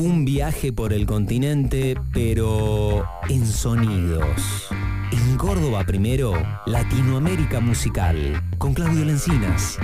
Un viaje por el continente, pero en sonidos. En Córdoba primero, Latinoamérica Musical, con Claudio Lencinas.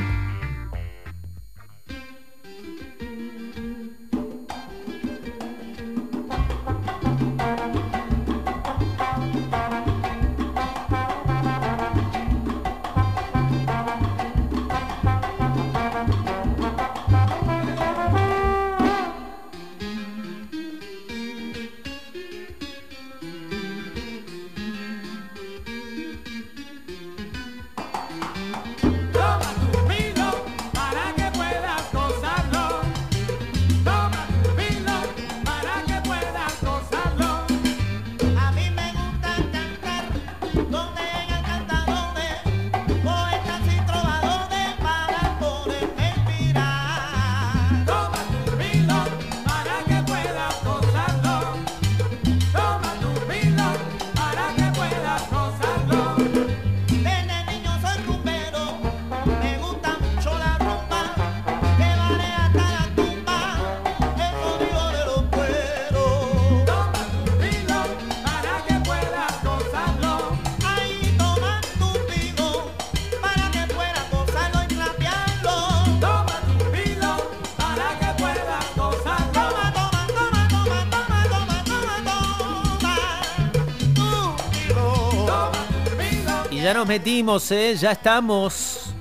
Nos metimos, ¿eh? Ya estamos.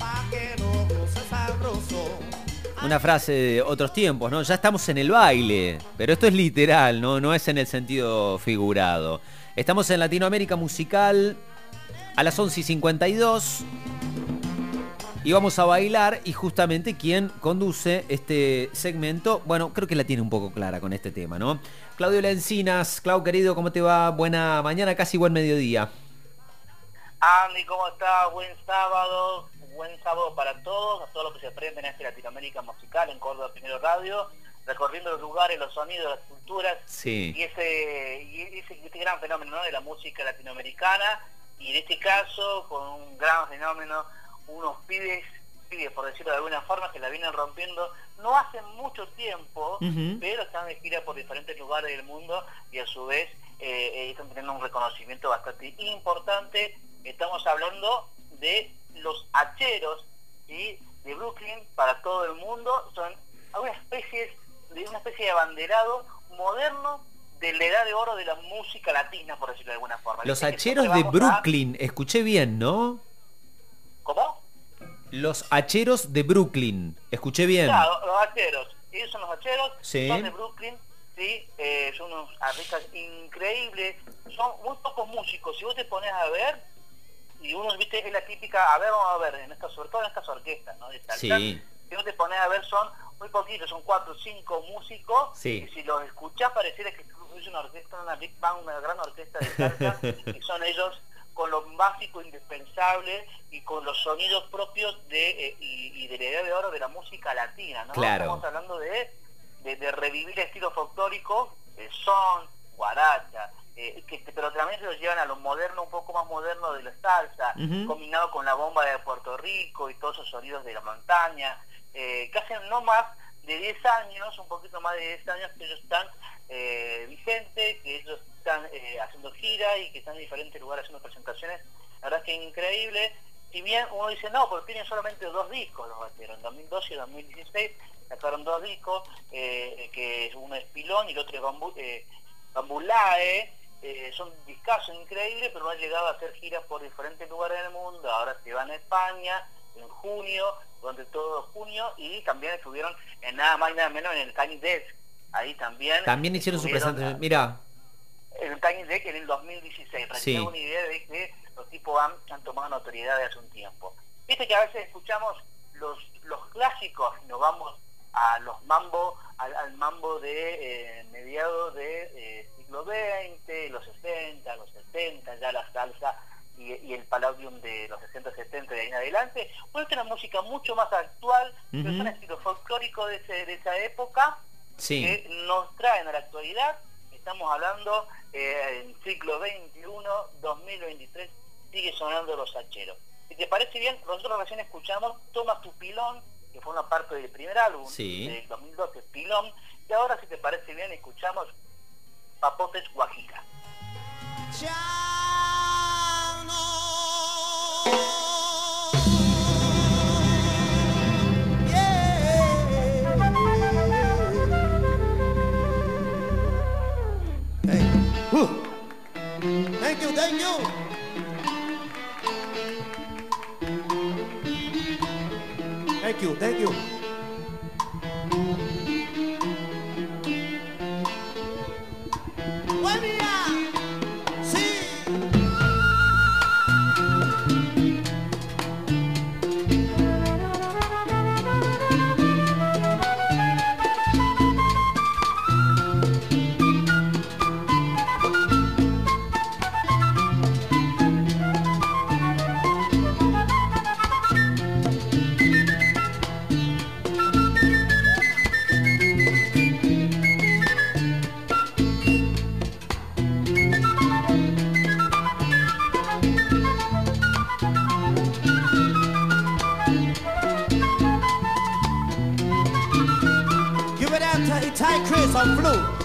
Una frase de otros tiempos, ¿no? Ya estamos en el baile. Pero esto es literal, ¿no? No es en el sentido figurado. Estamos en Latinoamérica Musical a las 11 y 52. Y vamos a bailar y justamente quien conduce este segmento, bueno, creo que la tiene un poco clara con este tema, ¿no? Claudio Lencinas, Clau querido, ¿cómo te va? Buena mañana, casi buen mediodía. Andy, ¿cómo estás? Buen sábado, buen sábado para todos, a todos los que se aprenden en este Latinoamérica Musical en Córdoba Primero Radio, recorriendo los lugares, los sonidos, las culturas sí. y ese, y ese, este gran fenómeno ¿no? de la música latinoamericana y en este caso con un gran fenómeno, unos pibes, pibes por decirlo de alguna forma, que la vienen rompiendo no hace mucho tiempo, pero están de gira por diferentes lugares del mundo y a su vez eh, eh, están teniendo un reconocimiento bastante importante estamos hablando de los hacheros de Brooklyn para todo el mundo. Son una especie de una especie de abanderado moderno de la edad de oro de la música latina, por decirlo de alguna forma. Los hacheros de Brooklyn, escuché bien, ¿no? ¿Cómo? Los hacheros de Brooklyn, escuché bien. Claro, los hacheros. Ellos son los hacheros, sí. son de Brooklyn, ¿sí? Eh, son unos artistas increíbles, son muy pocos músicos. Si vos te pones a ver, y uno, viste, es la típica, a ver, vamos a ver, en esta, sobre todo en estas orquestas, ¿no? De sí. Si no te pones a ver, son muy poquitos, son cuatro o cinco músicos, sí. y si los escuchás pareciera que es una orquesta, una big band, una gran orquesta de salsa, y son ellos con lo básico, indispensable, y con los sonidos propios de eh, y, y, de la edad de oro de la música latina, ¿no? Claro. Estamos hablando de, de, de revivir el estilo folclórico, el son, guaracha, eh, que, pero también se lo llevan a lo moderno, un poco más moderno de la salsa, Uh -huh. combinado con la bomba de Puerto Rico y todos esos sonidos de la montaña, eh, que hacen no más de 10 años, un poquito más de 10 años que ellos están eh, vigentes, que ellos están eh, haciendo gira y que están en diferentes lugares haciendo presentaciones, la verdad es que es increíble. Si bien uno dice, no, porque tienen solamente dos discos los bateros, en 2012 y 2016 sacaron dos discos, eh, que uno es Pilón y el otro es Bambu, eh, Bambulae, eh, son discasos increíbles, pero han llegado a hacer giras por diferentes lugares del mundo. Ahora se van a España en junio, durante todo junio, y también estuvieron en nada más y nada menos en el Tiny Desk. Ahí también. También hicieron su presentación. Mira. El Tiny Desk en el 2016. Para sí. una idea de que los tipos han, han tomado notoriedad de hace un tiempo. Viste que a veces escuchamos los, los clásicos y nos vamos a los mambo, al, al mambo de eh, mediados de eh, siglo XX, los 60, los 70, ya la salsa y, y el palladium de los 60, 70 de ahí en adelante. Bueno, esta es una música mucho más actual, Uh -huh. es un estilo folclórico de, ese, de esa época sí. que nos traen a la actualidad. Estamos hablando eh, en siglo XXI, 2023, sigue sonando los hacheros. Si te parece bien, nosotros recién escuchamos Toma tu pilón que forma parte del primer álbum Sí. del 2012, Pilón. Y ahora, si te parece bien, escuchamos Papotes. Whew. Thank you, thank you. Thank you, thank you. Tigress on flute.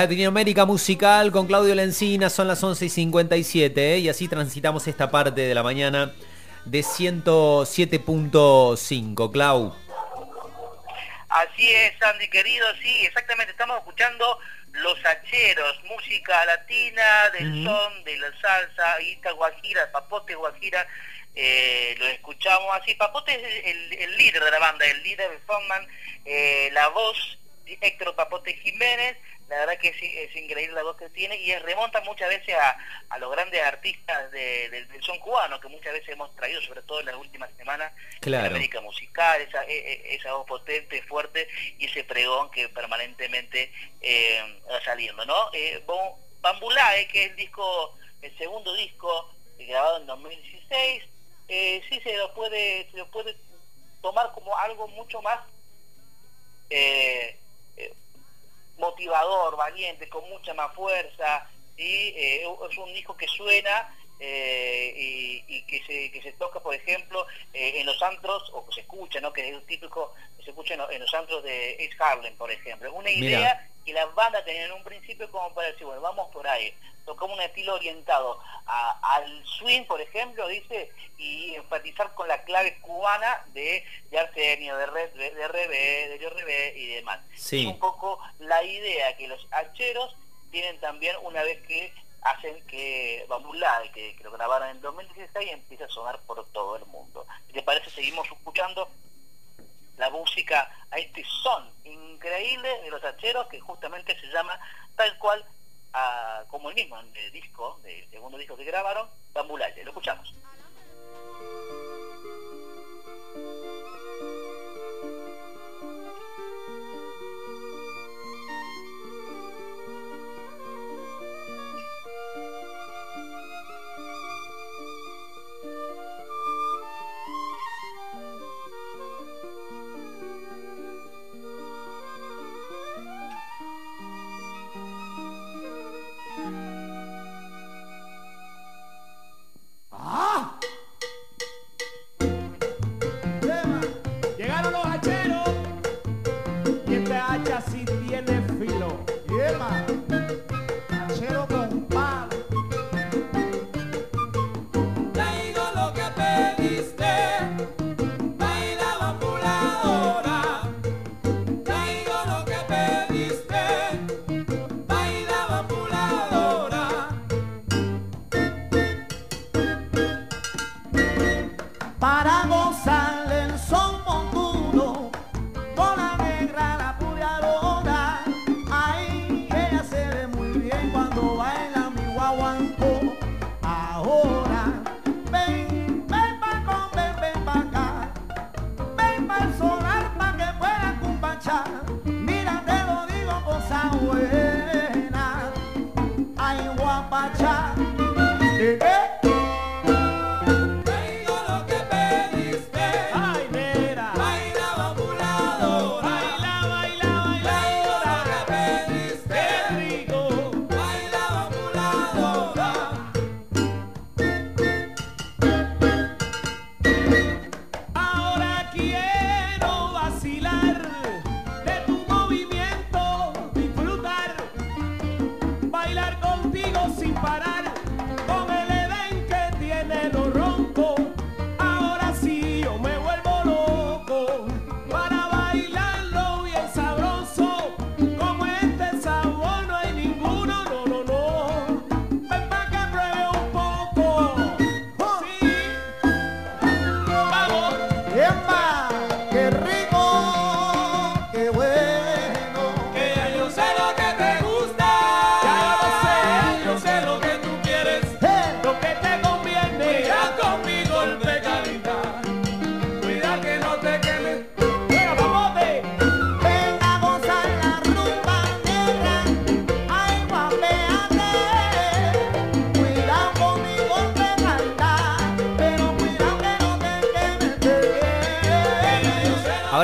Latinoamérica Musical con Claudio Lencina, son las 11 y 57 ¿eh? y así transitamos esta parte de la mañana de 107.5. Clau. Así es, Sandy querido, sí, exactamente, estamos escuchando Los Hacheros, música latina, del son, de la salsa, guita guajira, papote guajira, eh, lo escuchamos así. Papote es el, el líder de la banda, el líder, el frontman, eh, la voz, Héctor Papote Jiménez, la verdad que es, es increíble la voz que tiene y remonta muchas veces a, a los grandes artistas de- del- del son cubano que muchas veces hemos traído, sobre todo en las últimas semanas, Claro. en América musical, esa, e- e- esa voz potente, fuerte y ese pregón que permanentemente eh, va saliendo, ¿no? Eh, Bambulae, que es el disco, el segundo disco eh, grabado en 2016, eh, sí se lo puede, se lo puede tomar como algo mucho más eh, motivador, valiente, con mucha más fuerza, y eh, es un disco que suena eh, y, y que, se, que se toca, por ejemplo, eh, en los antros, o que se escucha, ¿no? que es típico que se escucha en, en los antros de East Harlem, por ejemplo. Una Mira. idea que las bandas tenían en un principio como para decir, bueno, vamos por ahí. Tocamos un estilo orientado a- al swing, por ejemplo, dice, y enfatizar con la clave cubana de, de Arsenio, de, Red, de, de RB, de RB y demás. Sí. Es un poco la idea que los hacheros tienen también una vez que hacen que Bambulá, que, lo grabaron en 2016 y empieza a sonar por todo el mundo. ¿Y te parece? Seguimos escuchando la música a este son increíble de los hacheros que justamente se llama tal cual como el mismo el disco, del segundo disco que grabaron, Bambulaye. Lo escuchamos. si tiene filo. Yeah, no baila.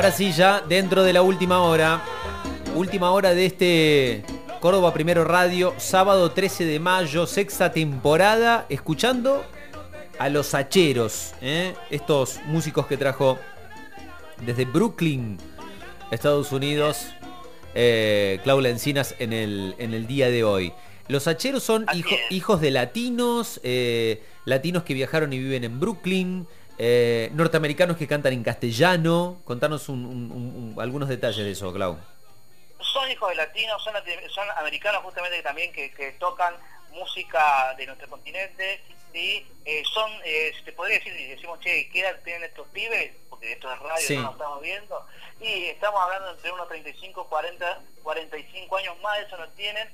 Ahora sí, ya dentro de la última hora, última hora de este Córdoba Primero Radio, sábado 13 de mayo, sexta temporada, escuchando a los Hacheros, ¿eh? estos músicos que trajo desde Brooklyn, Estados Unidos, eh, Claudia Encinas en el, en el día de hoy. Los Hacheros son hijo- hijos de latinos, eh, latinos que viajaron y viven en Brooklyn, eh, norteamericanos que cantan en castellano. Contanos un- un- un- un- algunos detalles de eso, Clau. son hijos de latinos, son, son americanos justamente que también que, que tocan música de nuestro continente y eh, son, eh, te podría decir, decimos, che, ¿qué edad tienen estos pibes? Porque esto es radio, Sí. no lo estamos viendo. Y estamos hablando entre unos 35, 40, 45 años más, eso no tienen.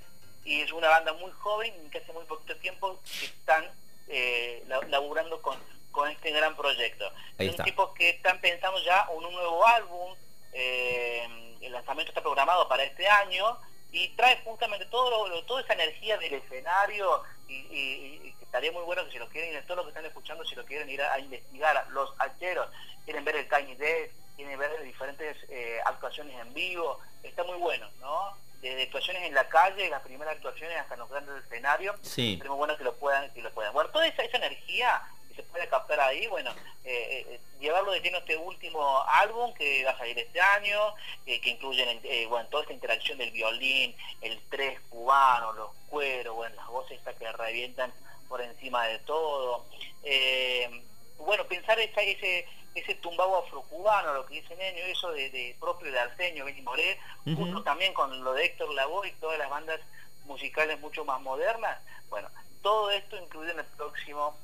Y es una banda muy joven, que hace muy poquito tiempo que están eh, la- laburando con, con este gran proyecto. Ahí son está. tipos que están pensando ya en un nuevo álbum, eh, el lanzamiento está programado para este año y trae justamente todo lo- toda esa energía del escenario y, y- estaría muy bueno que si lo quieren, todos los que están escuchando, si lo quieren ir a, a investigar, los hacheros, quieren ver el Tiny Desk, quieren ver diferentes eh, actuaciones en vivo, está muy bueno, ¿no? Desde actuaciones en la calle, las primeras actuaciones hasta los grandes escenarios, Sí. es muy bueno que lo puedan, que lo puedan. Bueno, toda esa, esa energía que se puede captar ahí, bueno, eh, eh, llevarlo de lleno este último álbum que va a salir este año, eh, que incluyen eh, bueno, toda esta interacción del violín, el tres cubano, los cueros, bueno, las voces estas que revientan por encima de todo. Eh, bueno, pensar esa, ese ese tumbao afrocubano, lo que dice Nenio, eso de, de propio de Arsenio, Benny Moré, junto también con lo de Héctor Lavoe y todas las bandas musicales mucho más modernas. Bueno, todo esto incluido en el próximo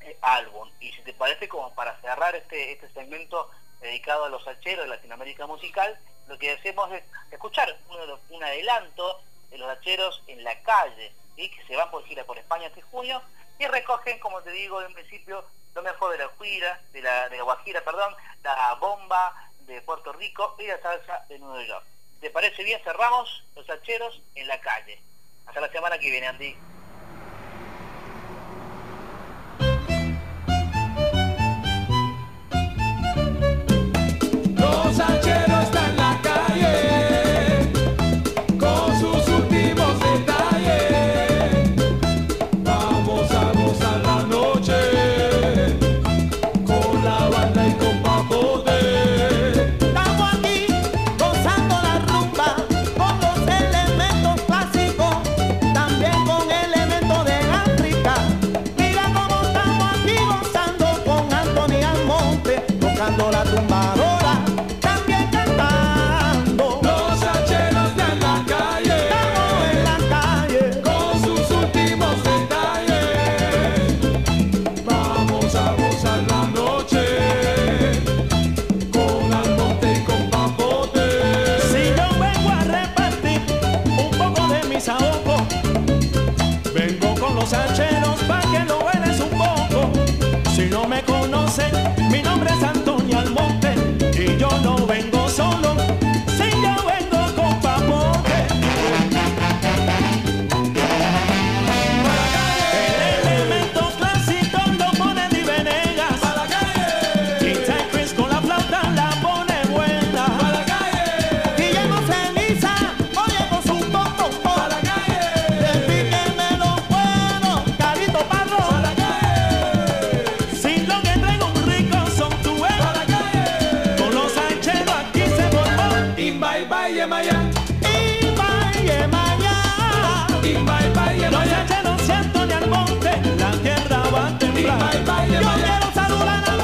eh, álbum. Y si te parece, como para cerrar este, este segmento dedicado a los hacheros de Latinoamérica Musical, lo que hacemos es escuchar los- un adelanto de los hacheros en la calle, ¿sí? que se van por gira por España este junio, y recogen, como te digo en principio, lo mejor de la Guajira, de la, de la Guajira, perdón, la bomba de Puerto Rico y la salsa de Nueva York. ¿Te parece bien? Cerramos los hacheros en la calle. Hasta la semana que viene, Andy. Yo quiero saludar a